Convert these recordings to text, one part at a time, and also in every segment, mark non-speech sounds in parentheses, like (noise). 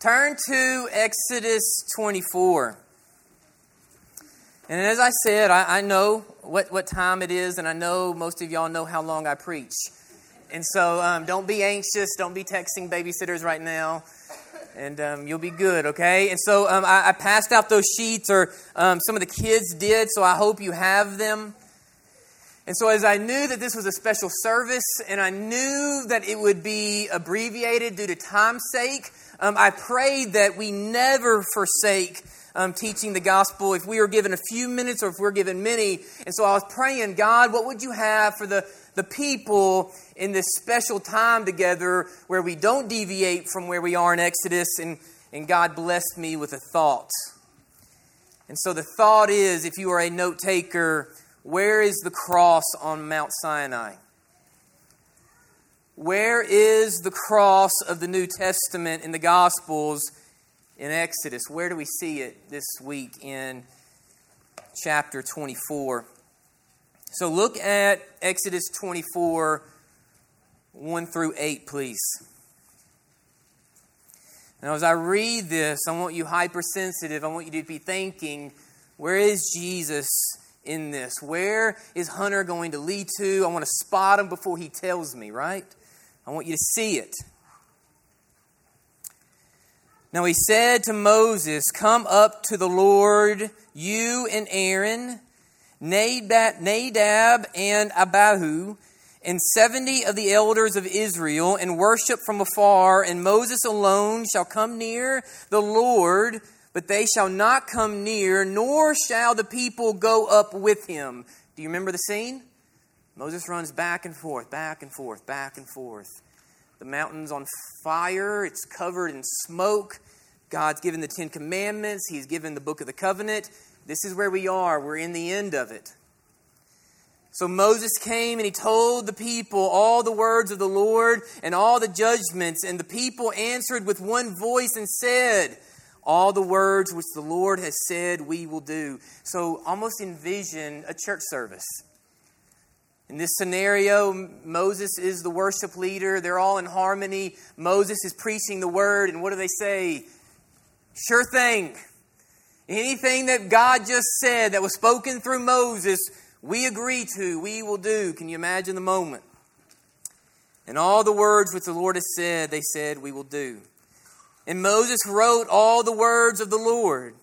turn to Exodus 24. And as I said, I, I, know what, what time it is, and I know most of y'all know how long I preach. And so um, don't be anxious. Don't be texting babysitters right now. And um, you'll be good, okay? And so um, I, I, passed out those sheets, or um, some of the kids did, so I hope you have them. And so, as I knew that this was a special service, and I knew that it would be abbreviated due to time's sake, um, I prayed that we never forsake um, teaching the gospel, if we are given a few minutes or if we're given many. And so I was praying, God, what would you have for the, the people in this special time together where we don't deviate from where we are in Exodus? And, and God blessed me with a thought. And so the thought is if you are a note taker, where is the cross on Mount Sinai? Where is the cross of the New Testament in the Gospels in Exodus. Where do we see it this week in chapter 24? So look at Exodus 24, 1 through 8, please. Now, as I read this, I want you hypersensitive. I want you to be thinking, where is Jesus in this? Where is Hunter going to lead to? I want to spot him before he tells me, right? I want you to see it. Now he said to Moses, Come up to the Lord, you and Aaron, Nadab and Abihu, and seventy of the elders of Israel, and worship from afar, and Moses alone shall come near the Lord, but they shall not come near, nor shall the people go up with him. Do you remember the scene? Moses runs back and forth, back and forth, back and forth. The mountain's on fire, it's covered in smoke. God's given the Ten Commandments, He's given the book of the covenant. This is where we are. We're in the end of it. So Moses came and he told the people all the words of the Lord and all the judgments. And the people answered with one voice and said, All the words which the Lord has said, we will do. So almost envision a church service. In this scenario, Moses is the worship leader. They're all in harmony. Moses is preaching the word. And what do they say? Sure thing. Anything that God just said that was spoken through Moses, we agree to, we will do. Can you imagine the moment? And all the words which the Lord has said, they said, we will do. And Moses wrote all the words of the Lord.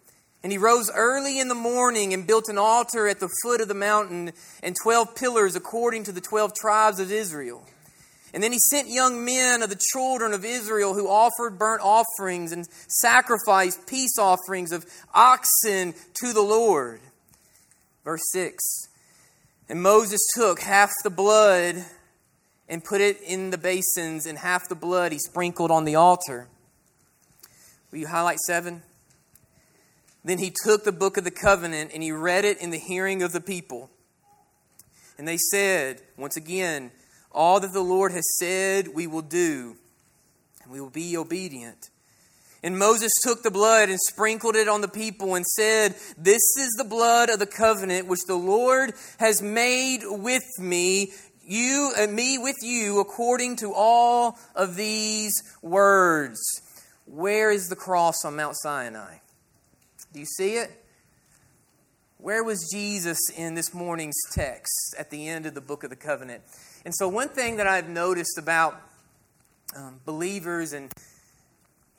And he rose early in the morning and built an altar at the foot of the mountain and 12 pillars according to the 12 tribes of Israel. And then he sent young men of the children of Israel who offered burnt offerings and sacrificed peace offerings of oxen to the Lord. Verse 6 And Moses took half the blood and put it in the basins, and half the blood he sprinkled on the altar. Will you highlight 7? Then he took the book of the covenant and he read it in the hearing of the people. And they said, once again, all that the Lord has said we will do, and we will be obedient. And Moses took the blood and sprinkled it on the people and said, This is the blood of the covenant which the Lord has made with me, you and uh, me with you, according to all of these words. Where is the cross on Mount Sinai? Do you see it? Where was Jesus in this morning's text at the end of the book of the covenant? And so, one thing that I've noticed about um, believers and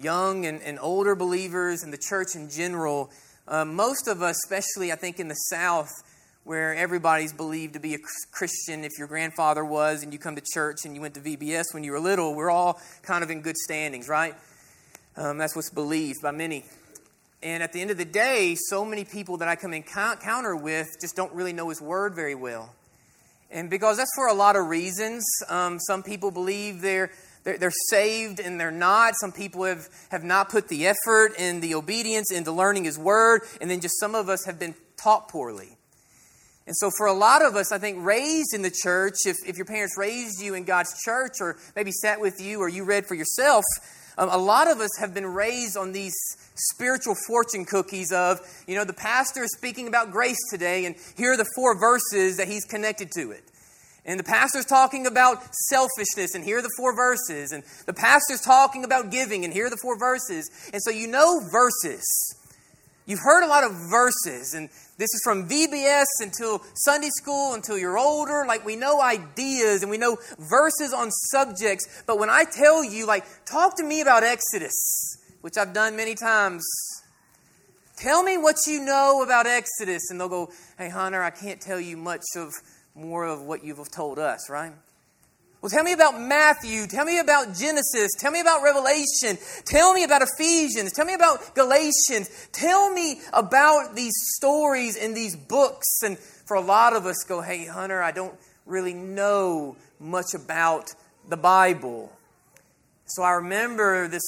young and, and, older believers and the church in general, uh, most of us, especially I think in the South, where everybody's believed to be a Christian, if your grandfather was and you come to church and you went to VBS when you were little, we're all kind of in good standings, right? Um, that's what's believed by many. And at the end of the day, so many people that I come in encounter with just don't really know His Word very well. And because that's for a lot of reasons. Um, some people believe they're, they're, they're, saved and they're not. Some people have, have not put the effort and the obedience into learning His Word. And then just some of us have been taught poorly. And so, for a lot of us, I think raised in the church, if, if your parents raised you in God's church or maybe sat with you or you read for yourself, um, a lot of us have been raised on these spiritual fortune cookies of, you know, the pastor is speaking about grace today, and here are the four verses that he's connected to it. And the pastor's talking about selfishness, and here are the four verses. And the pastor's talking about giving, and here are the four verses. And so you know verses. You've heard a lot of verses, and this is from VBS until Sunday school, until you're older. Like, we know ideas and we know verses on subjects. But when I tell you, like, talk to me about Exodus, which I've done many times, tell me what you know about Exodus. And they'll go, hey, Hunter, I can't tell you much of more of what you've told us, right? Well, tell me about Matthew. Tell me about Genesis. Tell me about Revelation. Tell me about Ephesians. Tell me about Galatians. Tell me about these stories in these books. And for a lot of us, go, hey, Hunter, I don't really know much about the Bible. So I remember this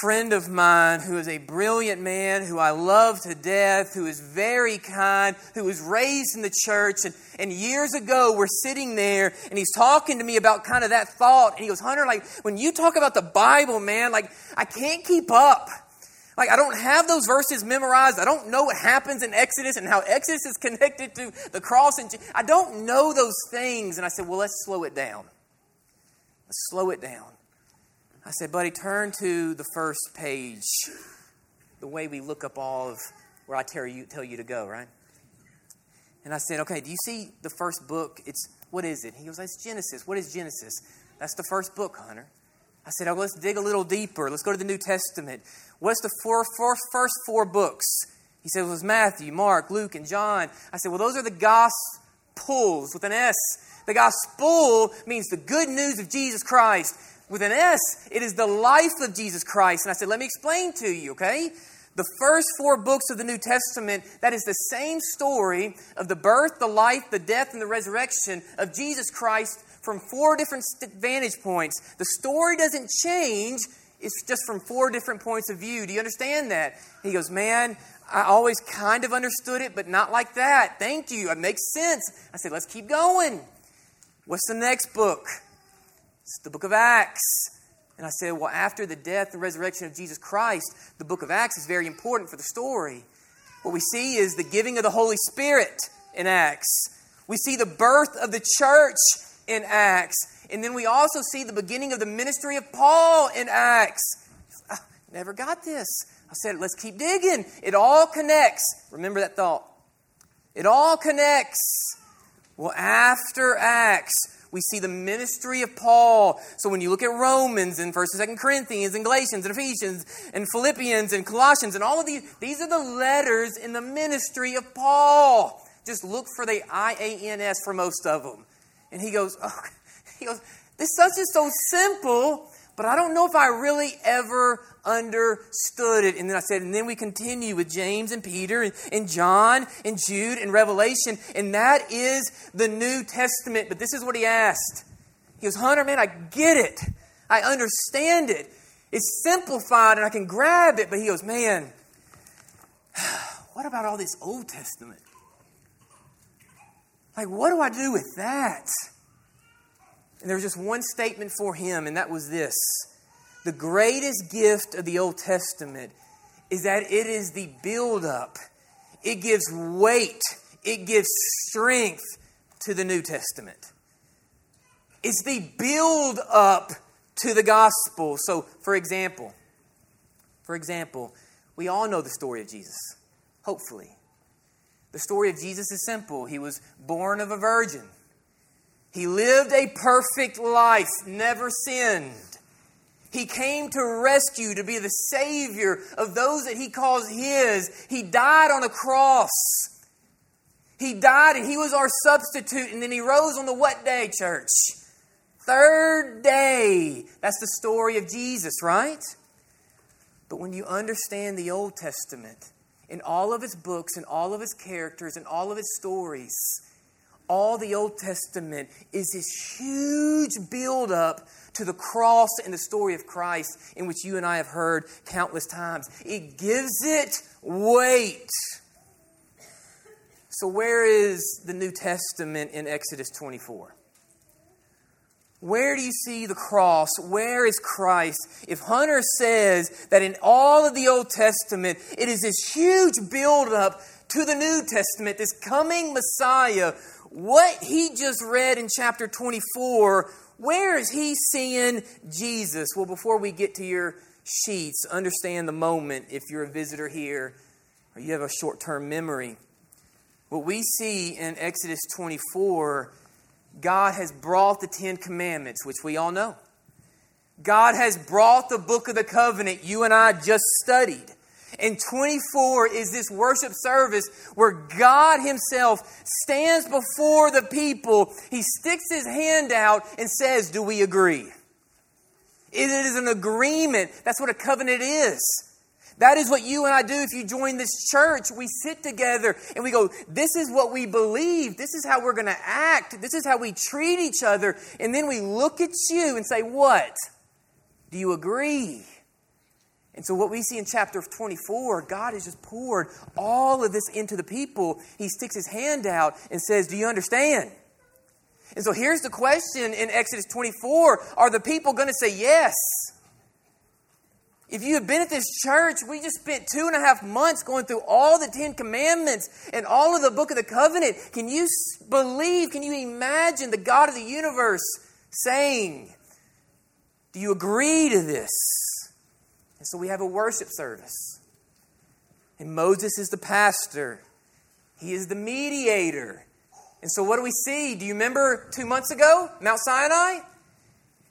friend of mine who is a brilliant man who I love to death, who is very kind, who was raised in the church. And, and years ago, we're sitting there and he's talking to me about kind of that thought. And he goes, Hunter, like when you talk about the Bible, man, like I can't keep up. Like, I don't have those verses memorized. I don't know what happens in Exodus and how Exodus is (laughs) connected to the cross. And I don't know those things. And I said, Well, let's slow it down. Let's slow it down. I said, buddy, turn to the first page, the way we look up all of where I tell you, tell you to go, right? And I said, okay, do you see the first book? It's, what is it? He goes, it's Genesis. What is Genesis? That's the first book, Hunter. I said, oh, let's dig a little deeper. Let's go to the New Testament. What's the four, four, first four books? He said, it was Matthew, Mark, Luke, and John. I said, well, those are the Gospels with an S. The Gospel means the good news of Jesus Christ with an S. It is the life of Jesus Christ. And I said, let me explain to you, okay? The first four books of the New Testament, that is the same story of the birth, the life, the death, and the resurrection of Jesus Christ from four different vantage points. The story doesn't change, it's just from four different points of view. Do you understand that? He goes, Man, I always kind of understood it, but not like that. Thank you. It makes sense. I said, Let's keep going. What's the next book? It's the book of Acts. And I said, well, after the death and resurrection of Jesus Christ, the book of Acts is very important for the story. What we see is the giving of the Holy Spirit in Acts. We see the birth of the church in Acts. And then we also see the beginning of the ministry of Paul in Acts. I never got this. I said, let's keep digging. It all connects. Remember that thought. It all connects. Well, after Acts, we see the ministry of Paul. So when you look at Romans and 1st and 2nd Corinthians and Galatians and Ephesians and Philippians and Colossians and all of these, these are the letters in the ministry of Paul. Just look for the I-A-N-S for most of them. And he goes, oh, (laughs) he goes, this stuff is so simple, but I don't know if I really ever understood it. And then I said, and then we continue with James and Peter and, and John and Jude and Revelation. And that is the New Testament. But this is what he asked. He goes, Hunter, man, I get it. I understand it. It's simplified and I can grab it. But he goes, man, (sighs) what about all this Old Testament? Like, what do I do with that? And there was just one statement for him, and that was this the greatest gift of the Old Testament is that it is the buildup, it gives weight, it gives strength to the New Testament. It's the build up to the gospel. So, for example, for example, we all know the story of Jesus, hopefully. The story of Jesus is simple. He was born of a virgin. He lived a perfect life, never sinned. He came to rescue, to be the Savior of those that He calls His. He died on a cross. He died and He was our substitute, and then He rose on the what day, church? Third day. That's the story of Jesus, right? But when you understand the Old Testament, in all of its books, and all of its characters, and all of its stories, all the Old Testament is this huge buildup to the cross and the story of Christ, in which you and I have heard countless times. It gives it weight. So, where is the New Testament in Exodus 24? Where do you see the cross? Where is Christ? If Hunter says that in all of the Old Testament, it is this huge buildup to the New Testament, this coming Messiah, what he just read in chapter 24, where is he seeing Jesus? Well, before we get to your sheets, understand the moment if you're a visitor here or you have a short term memory. What we see in Exodus 24, God has brought the Ten Commandments, which we all know. God has brought the book of the covenant you and I just studied. And 24 is this worship service where God Himself stands before the people. He sticks His hand out and says, Do we agree? It is an agreement. That's what a covenant is. That is what you and I do if you join this church. We sit together and we go, This is what we believe. This is how we're going to act. This is how we treat each other. And then we look at you and say, What? Do you agree? And so, what we see in chapter 24, God has just poured all of this into the people. He sticks his hand out and says, Do you understand? And so, here's the question in Exodus 24 Are the people going to say yes? If you have been at this church, we just spent two and a half months going through all the Ten Commandments and all of the book of the covenant. Can you believe, can you imagine the God of the universe saying, Do you agree to this? And so we have a worship service. And Moses is the pastor, he is the mediator. And so what do we see? Do you remember two months ago, Mount Sinai?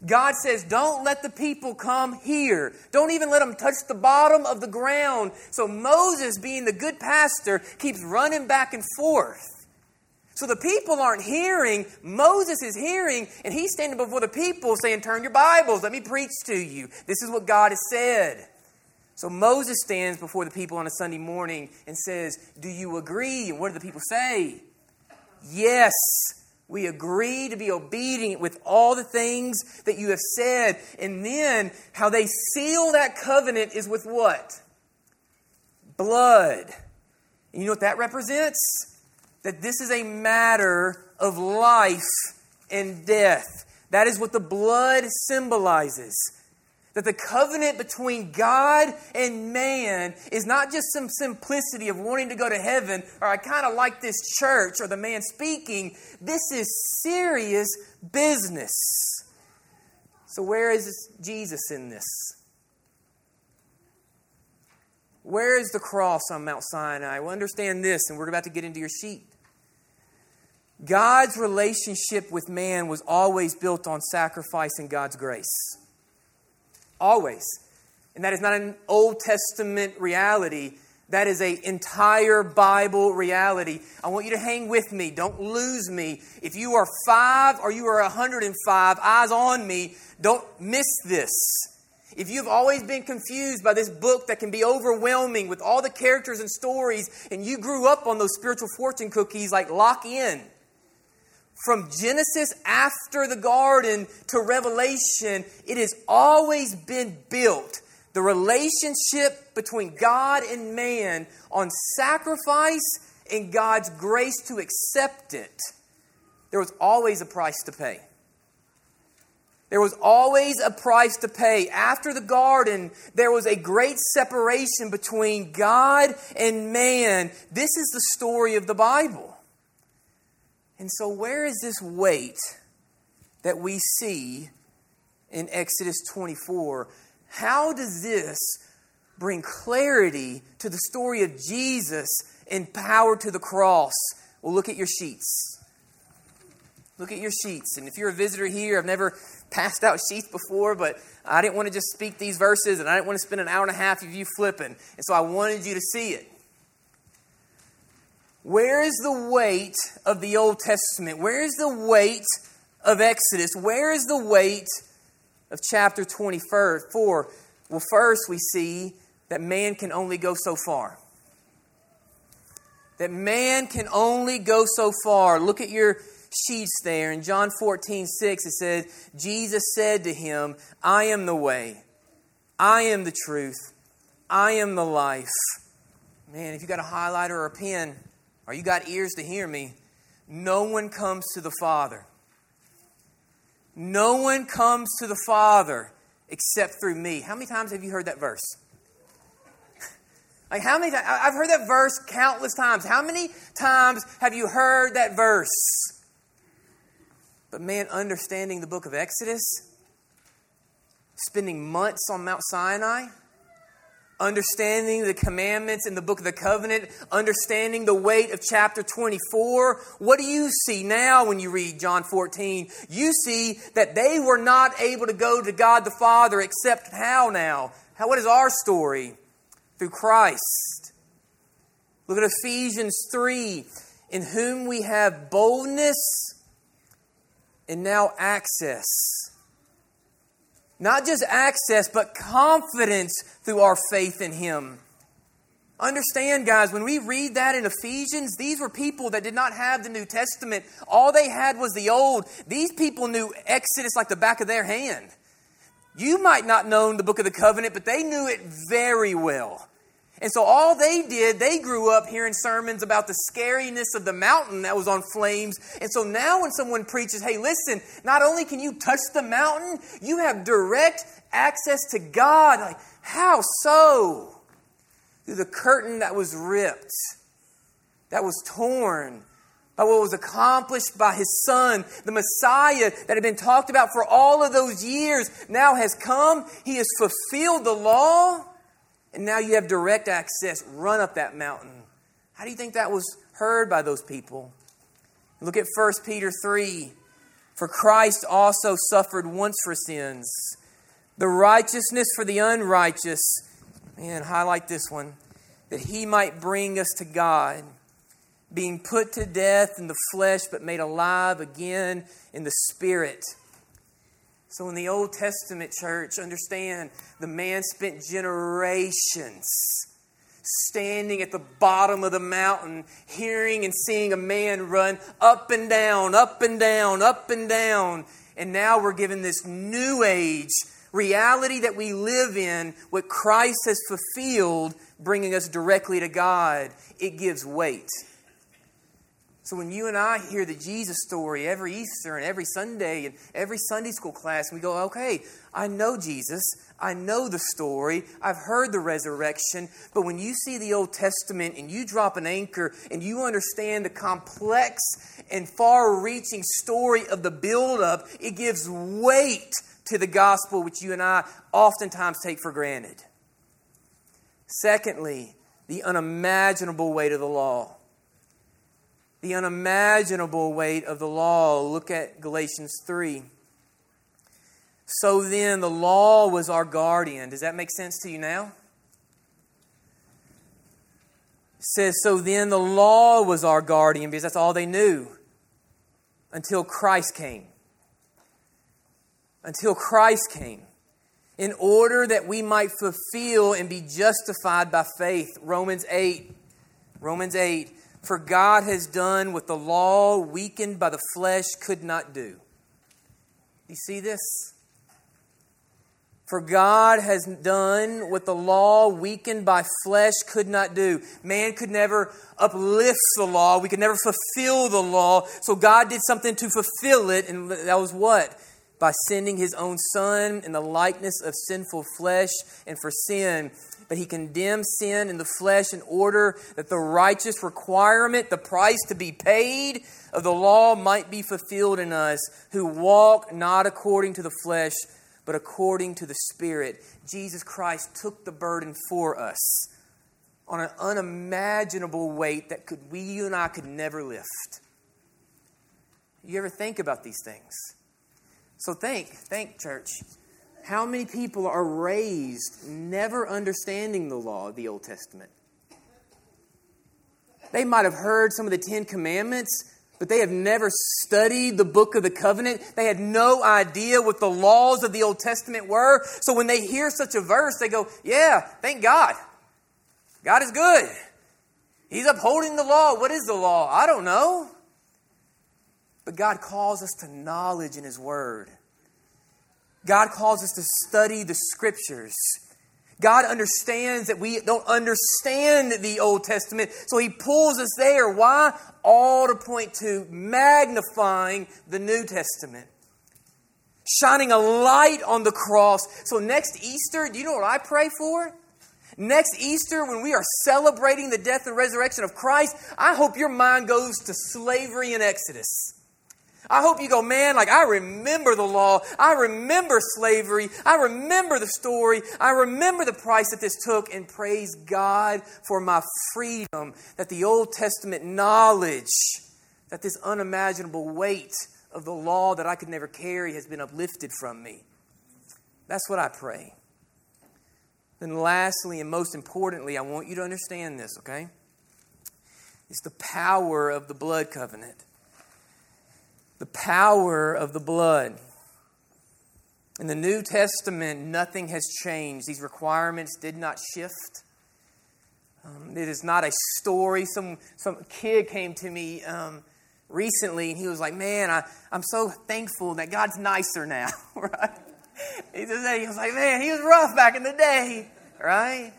God says, Don't let the people come here. Don't even let them touch the bottom of the ground. So Moses, being the good pastor, keeps running back and forth. So the people aren't hearing. Moses is hearing, and he's standing before the people saying, Turn your Bibles, let me preach to you. This is what God has said. So Moses stands before the people on a Sunday morning and says, Do you agree? And what do the people say? Yes, we agree to be obedient with all the things that you have said. And then how they seal that covenant is with what? Blood. And you know what that represents? That this is a matter of life and death. That is what the blood symbolizes. That the covenant between God and man is not just some simplicity of wanting to go to heaven, or I kind of like this church, or the man speaking. This is serious business. So, where is Jesus in this? Where is the cross on Mount Sinai? Well, understand this, and we're about to get into your sheet. God's relationship with man was always built on sacrifice and God's grace. Always. And that is not an Old Testament reality. That is an entire Bible reality. I want you to hang with me. Don't lose me. If you are five or you are 105, eyes on me, don't miss this. If you've always been confused by this book that can be overwhelming with all the characters and stories, and you grew up on those spiritual fortune cookies like lock in, from Genesis after the garden to Revelation, it has always been built. The relationship between God and man on sacrifice and God's grace to accept it. There was always a price to pay. There was always a price to pay. After the garden, there was a great separation between God and man. This is the story of the Bible. And so, where is this weight that we see in Exodus 24? How does this bring clarity to the story of Jesus and power to the cross? Well, look at your sheets. Look at your sheets. And if you're a visitor here, I've never passed out sheets before, but I didn't want to just speak these verses and I didn't want to spend an hour and a half of you flipping. And so I wanted you to see it. Where is the weight of the Old Testament? Where is the weight of Exodus? Where is the weight of chapter 24? Well, first we see that man can only go so far. That man can only go so far. Look at your sheets there. In John 14, 6, it says, Jesus said to him, I am the way, I am the truth, I am the life. Man, if you got a highlighter or a pen, or you got ears to hear me, no one comes to the Father. No one comes to the Father except through me. How many times have you heard that verse? (laughs) Like, how many times? I've heard that verse countless times. How many times have you heard that verse? But man, understanding the book of Exodus, spending months on Mount Sinai, understanding the commandments in the book of the covenant, understanding the weight of chapter 24. What do you see now when you read John 14? You see that they were not able to go to God the Father except how now? How, what is our story? Through Christ. Look at Ephesians 3 in whom we have boldness and now access not just access, but confidence through our faith in Him. Understand, guys, when we read that in Ephesians, these were people that did not have the New Testament. All they had was the Old. These people knew Exodus like the back of their hand. You might not know the book of the covenant, but they knew it very well. And so all they did, they grew up hearing sermons about the scariness of the mountain that was on flames. And so now when someone preaches, hey, listen, not only can you touch the mountain, you have direct access to God. Like, how so? Through the curtain that was ripped, that was torn by what was accomplished by his son, the Messiah that had been talked about for all of those years, now has come. He has fulfilled the law. And now you have direct access. Run up that mountain. How do you think that was heard by those people? Look at 1 Peter 3. For Christ also suffered once for sins, the righteousness for the unrighteous. Man, highlight this one. That he might bring us to God, being put to death in the flesh, but made alive again in the spirit so, in the Old Testament church, understand the man spent generations standing at the bottom of the mountain, hearing and seeing a man run up and down, up and down, up and down. And now we're given this new age reality that we live in, what Christ has fulfilled, bringing us directly to God. It gives weight. So when you and I hear the Jesus story every Easter and every Sunday and every Sunday school class, we go, okay, I know Jesus. I know the story. I've heard the resurrection. But when you see the Old Testament and you drop an anchor and you understand the complex and far reaching story of the buildup, it gives weight to the gospel, which you and I oftentimes take for granted. Secondly, the unimaginable weight of the law the unimaginable weight of the law. Look at Galatians 3. So then, the law was our guardian. Does that make sense to you now? It says, So then the law was our guardian because that's all they knew until Christ came. Until Christ came. In order that we might fulfill and be justified by faith. Romans 8. Romans 8. For God has done what the law, weakened by the flesh, could not do. You see this? For God has done what the law, weakened by flesh, could not do. Man could never uplift the law. We could never fulfill the law. So God did something to fulfill it, and that was what? By sending his own Son in the likeness of sinful flesh and for sin but he condemns sin in the flesh in order that the righteous requirement, the price to be paid of the law might be fulfilled in us who walk not according to the flesh, but according to the Spirit. Jesus Christ took the burden for us on an unimaginable weight that could we you and I could never lift. You ever think about these things? So think, think, church. How many people are raised never understanding the law of the Old Testament? They might have heard some of the Ten Commandments, but they have never studied the book of the covenant. They had no idea what the laws of the Old Testament were. So when they hear such a verse, they go, Yeah, thank God. God is good. He's upholding the law. What is the law? I don't know. But God calls us to knowledge in His Word. God calls us to study the scriptures. God understands that we don't understand the Old Testament, so He pulls us there. Why? All to point to magnifying the New Testament, shining a light on the cross. So next Easter, do you know what I pray for? Next Easter, when we are celebrating the death and resurrection of Christ, I hope your mind goes to slavery in Exodus. I hope you go, man, like I remember the law. I remember slavery. I remember the story. I remember the price that this took, and praise God for my freedom. That the Old Testament knowledge, that this unimaginable weight of the law that I could never carry has been uplifted from me. That's what I pray. Then, lastly, and most importantly, I want you to understand this, okay? It's the power of the blood covenant the power of the blood. In the New Testament, nothing has changed. These requirements did not shift. Um, it is not a story. Some, some kid came to me um, recently and he was like, Man, I, I'm so thankful that God's nicer now, (laughs) right? He, he was like, Man, he was rough back in the day, right?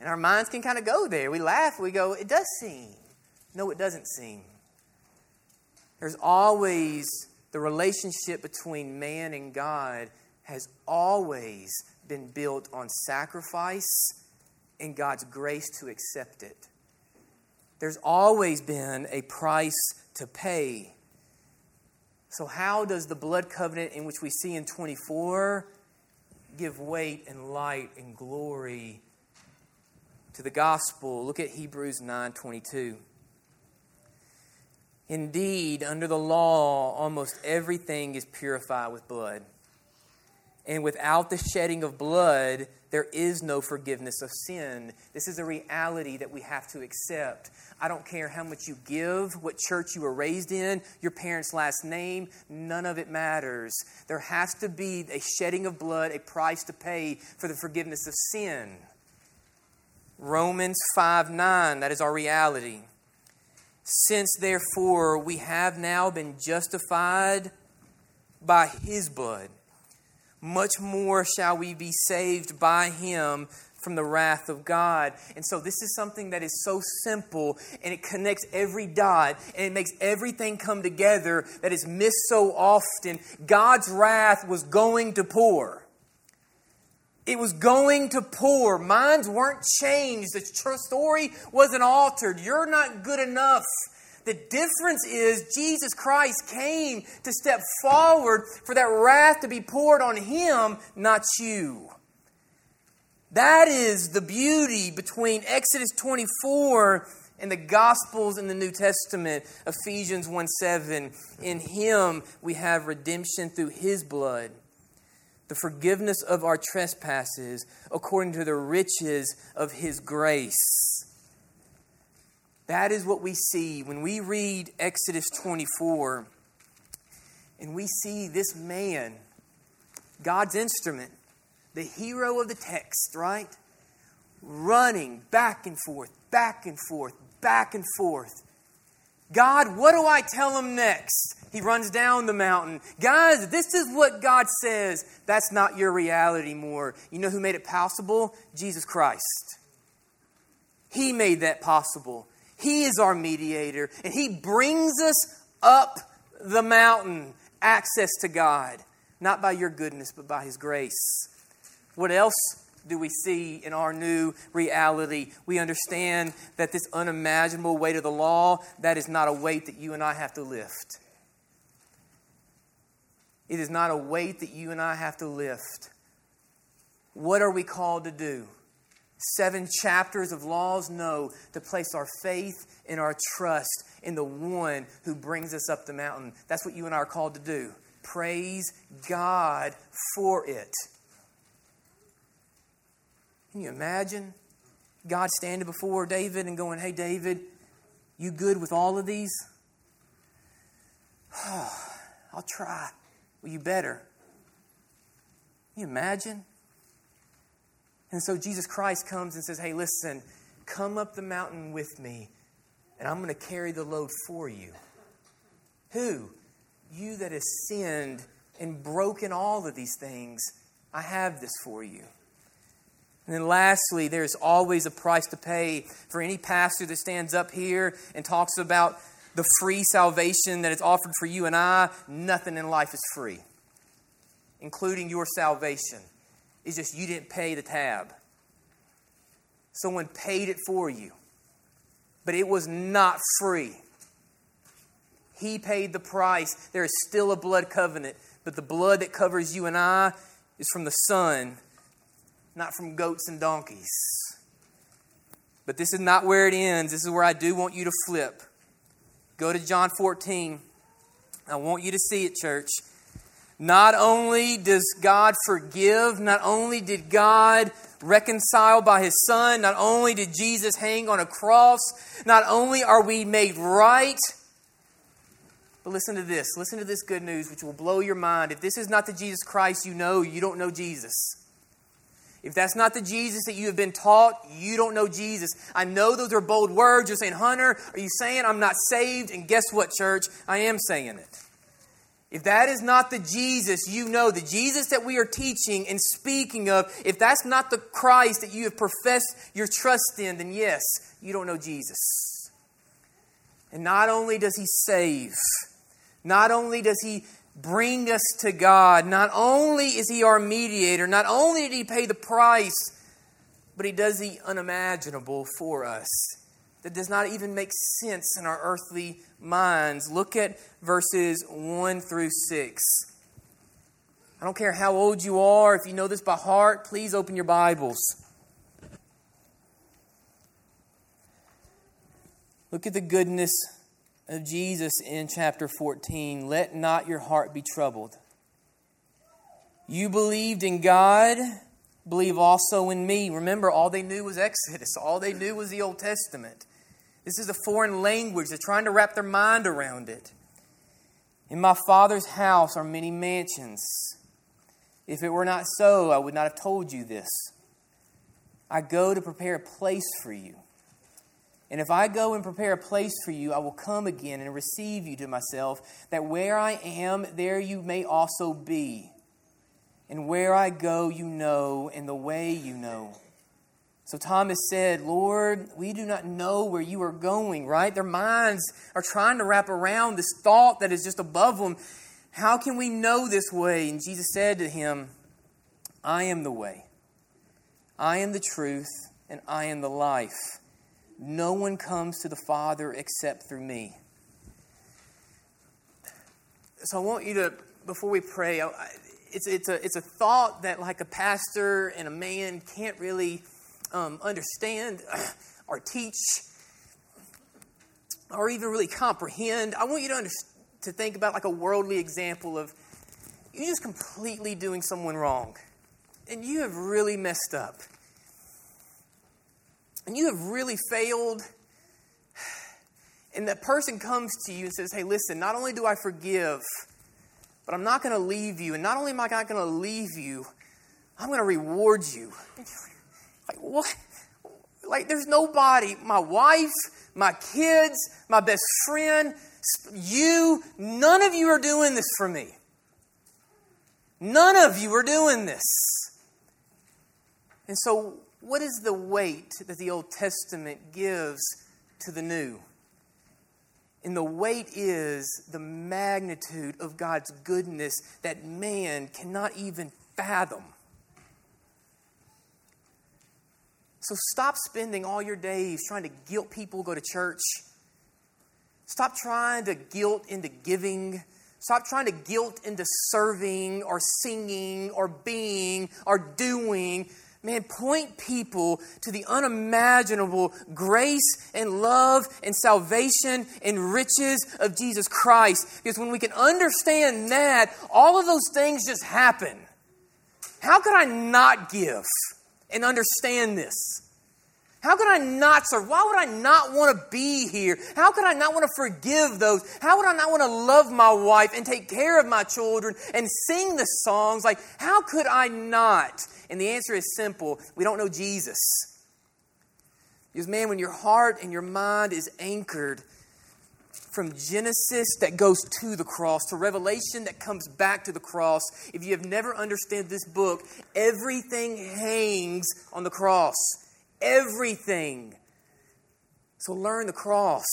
And our minds can kind of go there. We laugh, we go, It does seem. No, it doesn't seem. There's always the relationship between man and God has always been built on sacrifice and God's grace to accept it. There's always been a price to pay. So, how does the blood covenant in which we see in 24 give weight and light and glory to the gospel? Look at Hebrews 9 22. Indeed, under the law, almost everything is purified with blood. And without the shedding of blood, there is no forgiveness of sin. This is a reality that we have to accept. I don't care how much you give, what church you were raised in, your parents' last name, none of it matters. There has to be a shedding of blood, a price to pay for the forgiveness of sin. Romans 5 9, that is our reality. Since therefore we have now been justified by his blood, much more shall we be saved by him from the wrath of God. And so this is something that is so simple and it connects every dot and it makes everything come together that is missed so often. God's wrath was going to pour. It was going to pour. Minds weren't changed. The story wasn't altered. You're not good enough. The difference is Jesus Christ came to step forward for that wrath to be poured on him, not you. That is the beauty between Exodus 24 and the Gospels in the New Testament. Ephesians 1 7. In him we have redemption through his blood the forgiveness of our trespasses according to the riches of his grace. That is what we see when we read Exodus 24 and we see this man, God's instrument, the hero of the text, right? Running back and forth, back and forth, back and forth. God, what do I tell him next? He runs down the mountain. Guys, this is what God says. That's not your reality more. You know who made it possible? Jesus Christ. He made that possible. He is our mediator, and He brings us up the mountain, access to God, not by your goodness, but by His grace. What else do we see in our new reality? We understand that this unimaginable weight of the law, that is not a weight that you and I have to lift. It is not a weight that you and I have to lift. What are we called to do? Seven chapters of laws? No, to place our faith and our trust in the one who brings us up the mountain. That's what you and I are called to do. Praise God for it. Can you imagine God standing before David and going, Hey, David, you good with all of these? Oh, (sighs) I'll try. Well, you better. Can you imagine? And so Jesus Christ comes and says, Hey, listen, come up the mountain with me, and I'm going to carry the load for you. Who? You that has sinned and broken all of these things, I have this for you. And then lastly, there's always a price to pay for any pastor that stands up here and talks about the free salvation that is offered for you and I, nothing in life is free, including your salvation. It's just you didn't pay the tab. Someone paid it for you. But it was not free. He paid the price. There is still a blood covenant, but the blood that covers you and I is from the Son, not from goats and donkeys. But this is not where it ends. This is where I do want you to flip. Go to John 14. I want you to see it, church. Not only does God forgive, not only did God reconcile by his Son, not only did Jesus hang on a cross, not only are we made right, but listen to this. Listen to this good news, which will blow your mind. If this is not the Jesus Christ you know, you don't know Jesus. If that's not the Jesus that you have been taught, you don't know Jesus. I know those are bold words. You're saying, Hunter, are you saying I'm not saved? And guess what, church? I am saying it. If that is not the Jesus you know, the Jesus that we are teaching and speaking of, if that's not the Christ that you have professed your trust in, then yes, you don't know Jesus. And not only does He save, not only does He bring us to God, not only is He our mediator, not only did He pay the price, but He does the unimaginable for us that does not even make sense in our earthly minds. Look at verses 1 through 6. I don't care how old you are, if you know this by heart, please open your Bibles. Look at the goodness of Jesus in chapter 14. Let not your heart be troubled. You believed in God believe also in me. Remember, all they knew was Exodus, (laughs) all they knew was the Old Testament. This is a foreign language. They're trying to wrap their mind around it. In my Father's house are many mansions. If it were not so, I would not have told you this. I go to prepare a place for you. And if I go and prepare a place for you, I will come again and receive you to myself, that where I am, there you may also be. And where I go, you know, and the way you know. So Thomas said, Lord, we do not know where you are going, right? Their minds are trying to wrap around this thought that is just above them. How can we know this way? And Jesus said to him, I am the way, I am the truth, and I am the life. No one comes to the Father except through me. So I want you to, before we pray, it's, it's, a, it's a thought that, like a pastor and a man, can't really um, understand (clears throat) or teach or even really comprehend. I want you to, under, to think about like a worldly example of you just completely doing someone wrong and you have really messed up and you have really failed and that person comes to you and says hey listen not only do i forgive but i'm not going to leave you and not only am i not going to leave you i'm going to reward you like, what? Like, there's nobody, my wife, my kids, my best friend, you, none of you are doing this for me. None of you are doing this. And so, what is the weight that the Old Testament gives to the New? And the weight is the magnitude of God's goodness that man cannot even fathom. So stop spending all your days trying to guilt people to go to church. Stop trying to guilt into giving. Stop trying to guilt into serving or singing or being or doing. Man, point people to the unimaginable grace and love and salvation and riches of Jesus Christ. Because when we can understand that, all of those things just happen. How could I not give? and understand this? How could I not serve? Why would I not want to be here? How could I not want to forgive those? How would I not want to love my wife and take care of my children and sing the songs? Like, how could I not? And the answer is simple we don't know Jesus. Because, man, when your heart and your mind is anchored from Genesis that goes to the cross to Revelation that comes back to the cross. If you have never understood this book, everything hangs on the cross. Everything. So learn the cross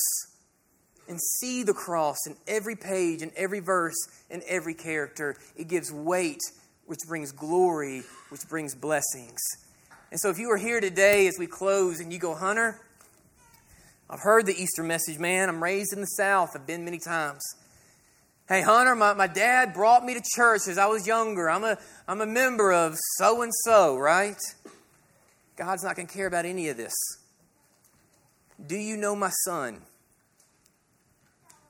and see the cross in every page, in every verse, in every character. It gives weight, which brings glory, which brings blessings. And so if you are here today as we close and you go, Hunter, I've heard the Easter message, man. I'm raised in the South. I've been many times. Hey, Hunter, my, my dad brought me to church as I was younger. I'm a, I'm a member of so and so, right? God's not going to care about any of this. Do you know my son?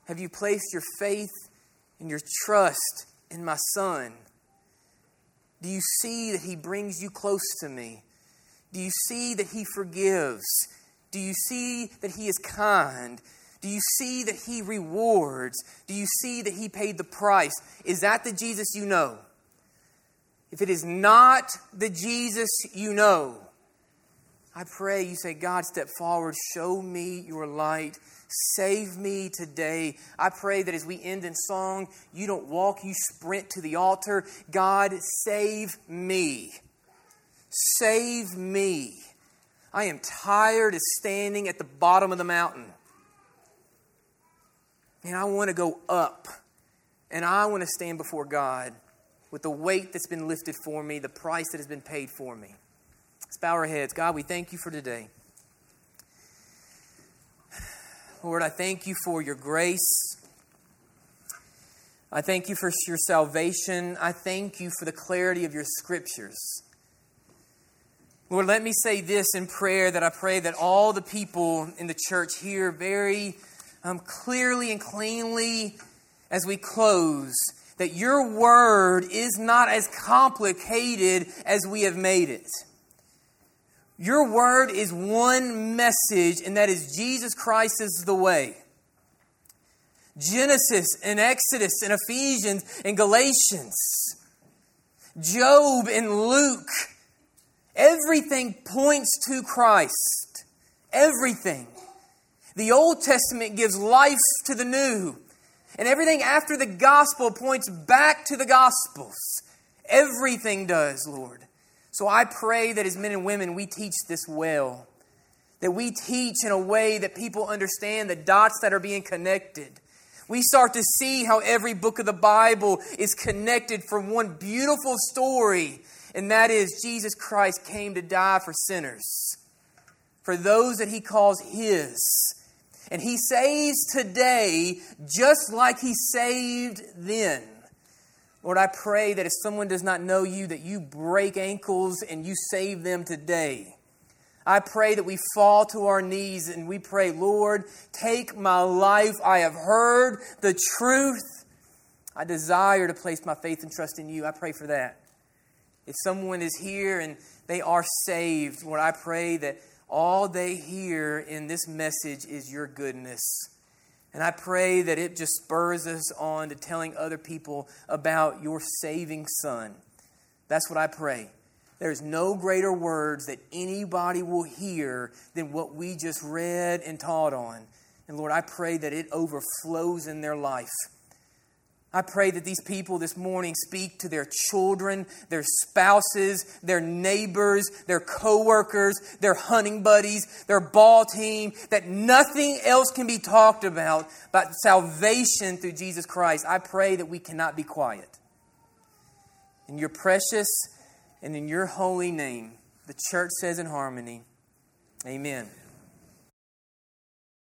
Have you placed your faith and your trust in my son? Do you see that he brings you close to me? Do you see that he forgives? Do you see that he is kind? Do you see that he rewards? Do you see that he paid the price? Is that the Jesus you know? If it is not the Jesus you know, I pray you say, God, step forward, show me your light, save me today. I pray that as we end in song, you don't walk, you sprint to the altar. God, save me. Save me. I am tired of standing at the bottom of the mountain. And I want to go up. And I want to stand before God with the weight that's been lifted for me, the price that has been paid for me. Let's bow our heads. God, we thank you for today. Lord, I thank you for your grace. I thank you for your salvation. I thank you for the clarity of your scriptures. Lord, let me say this in prayer that I pray that all the people in the church hear very um, clearly and cleanly as we close that your word is not as complicated as we have made it. Your word is one message, and that is Jesus Christ is the way. Genesis and Exodus and Ephesians and Galatians, Job and Luke Everything points to Christ. Everything. The Old Testament gives life to the new. And everything after the gospel points back to the gospels. Everything does, Lord. So I pray that as men and women, we teach this well. That we teach in a way that people understand the dots that are being connected. We start to see how every book of the Bible is connected from one beautiful story and that is Jesus Christ came to die for sinners, for those that he calls his. And he saves today just like he saved then. Lord, I pray that if someone does not know you, that you break ankles and you save them today. I pray that we fall to our knees and we pray, Lord, take my life. I have heard the truth. I desire to place my faith and trust in you. I pray for that. If someone is here and they are saved, Lord, I pray that all they hear in this message is your goodness. And I pray that it just spurs us on to telling other people about your saving Son. That's what I pray. There's no greater words that anybody will hear than what we just read and taught on. And Lord, I pray that it overflows in their life. I pray that these people this morning speak to their children, their spouses, their neighbors, their coworkers, their hunting buddies, their ball team, that nothing else can be talked about but salvation through Jesus Christ. I pray that we cannot be quiet. In your precious and in your holy name, the church says in harmony, Amen.